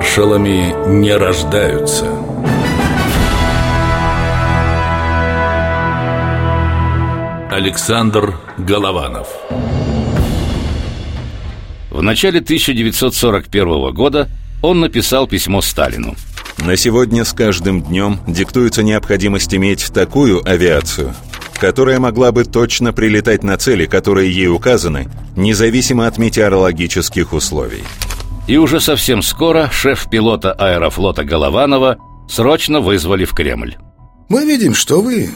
Маршалами не рождаются. Александр Голованов В начале 1941 года он написал письмо Сталину. На сегодня с каждым днем диктуется необходимость иметь такую авиацию, которая могла бы точно прилетать на цели, которые ей указаны, независимо от метеорологических условий. И уже совсем скоро шеф-пилота аэрофлота Голованова срочно вызвали в Кремль. Мы видим, что вы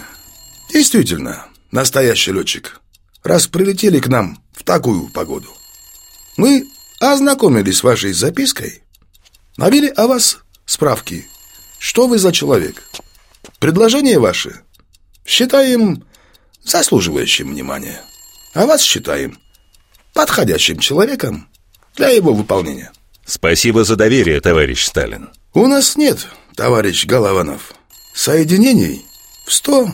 действительно настоящий летчик, раз прилетели к нам в такую погоду. Мы ознакомились с вашей запиской, навели о вас справки, что вы за человек. Предложение ваше считаем заслуживающим внимания, а вас считаем подходящим человеком для его выполнения. Спасибо за доверие, товарищ Сталин. У нас нет, товарищ Голованов, соединений в 100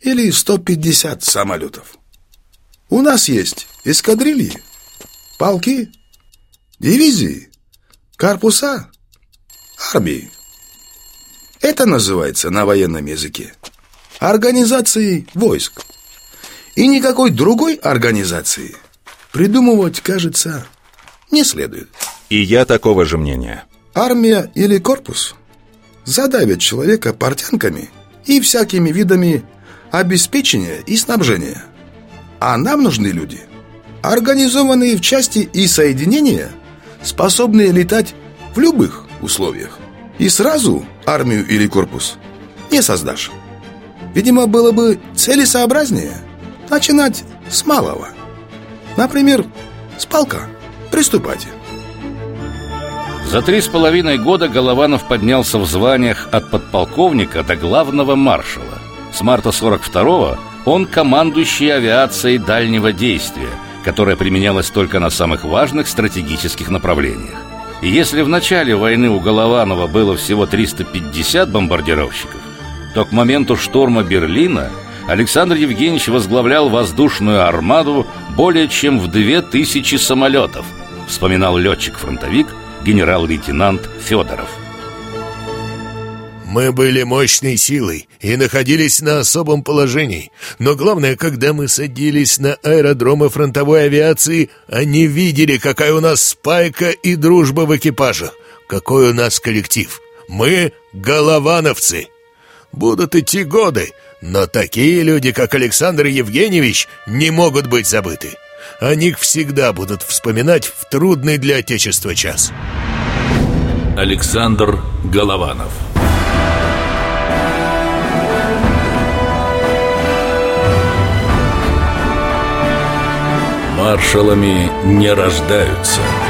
или 150 самолетов. У нас есть эскадрильи, полки, дивизии, корпуса, армии. Это называется на военном языке организацией войск. И никакой другой организации придумывать, кажется, не следует. И я такого же мнения. Армия или корпус задавят человека портянками и всякими видами обеспечения и снабжения. А нам нужны люди, организованные в части и соединения, способные летать в любых условиях. И сразу армию или корпус не создашь. Видимо, было бы целесообразнее начинать с малого. Например, с полка. Приступайте. За три с половиной года Голованов поднялся в званиях от подполковника до главного маршала. С марта 42-го он командующий авиацией дальнего действия, которая применялась только на самых важных стратегических направлениях. И если в начале войны у Голованова было всего 350 бомбардировщиков, то к моменту штурма Берлина Александр Евгеньевич возглавлял воздушную армаду более чем в 2000 самолетов, вспоминал летчик-фронтовик генерал-лейтенант Федоров. Мы были мощной силой и находились на особом положении. Но главное, когда мы садились на аэродромы фронтовой авиации, они видели, какая у нас спайка и дружба в экипажах, какой у нас коллектив. Мы — головановцы. Будут идти годы, но такие люди, как Александр Евгеньевич, не могут быть забыты. О них всегда будут вспоминать в трудный для Отечества час. Александр Голованов Маршалами не рождаются –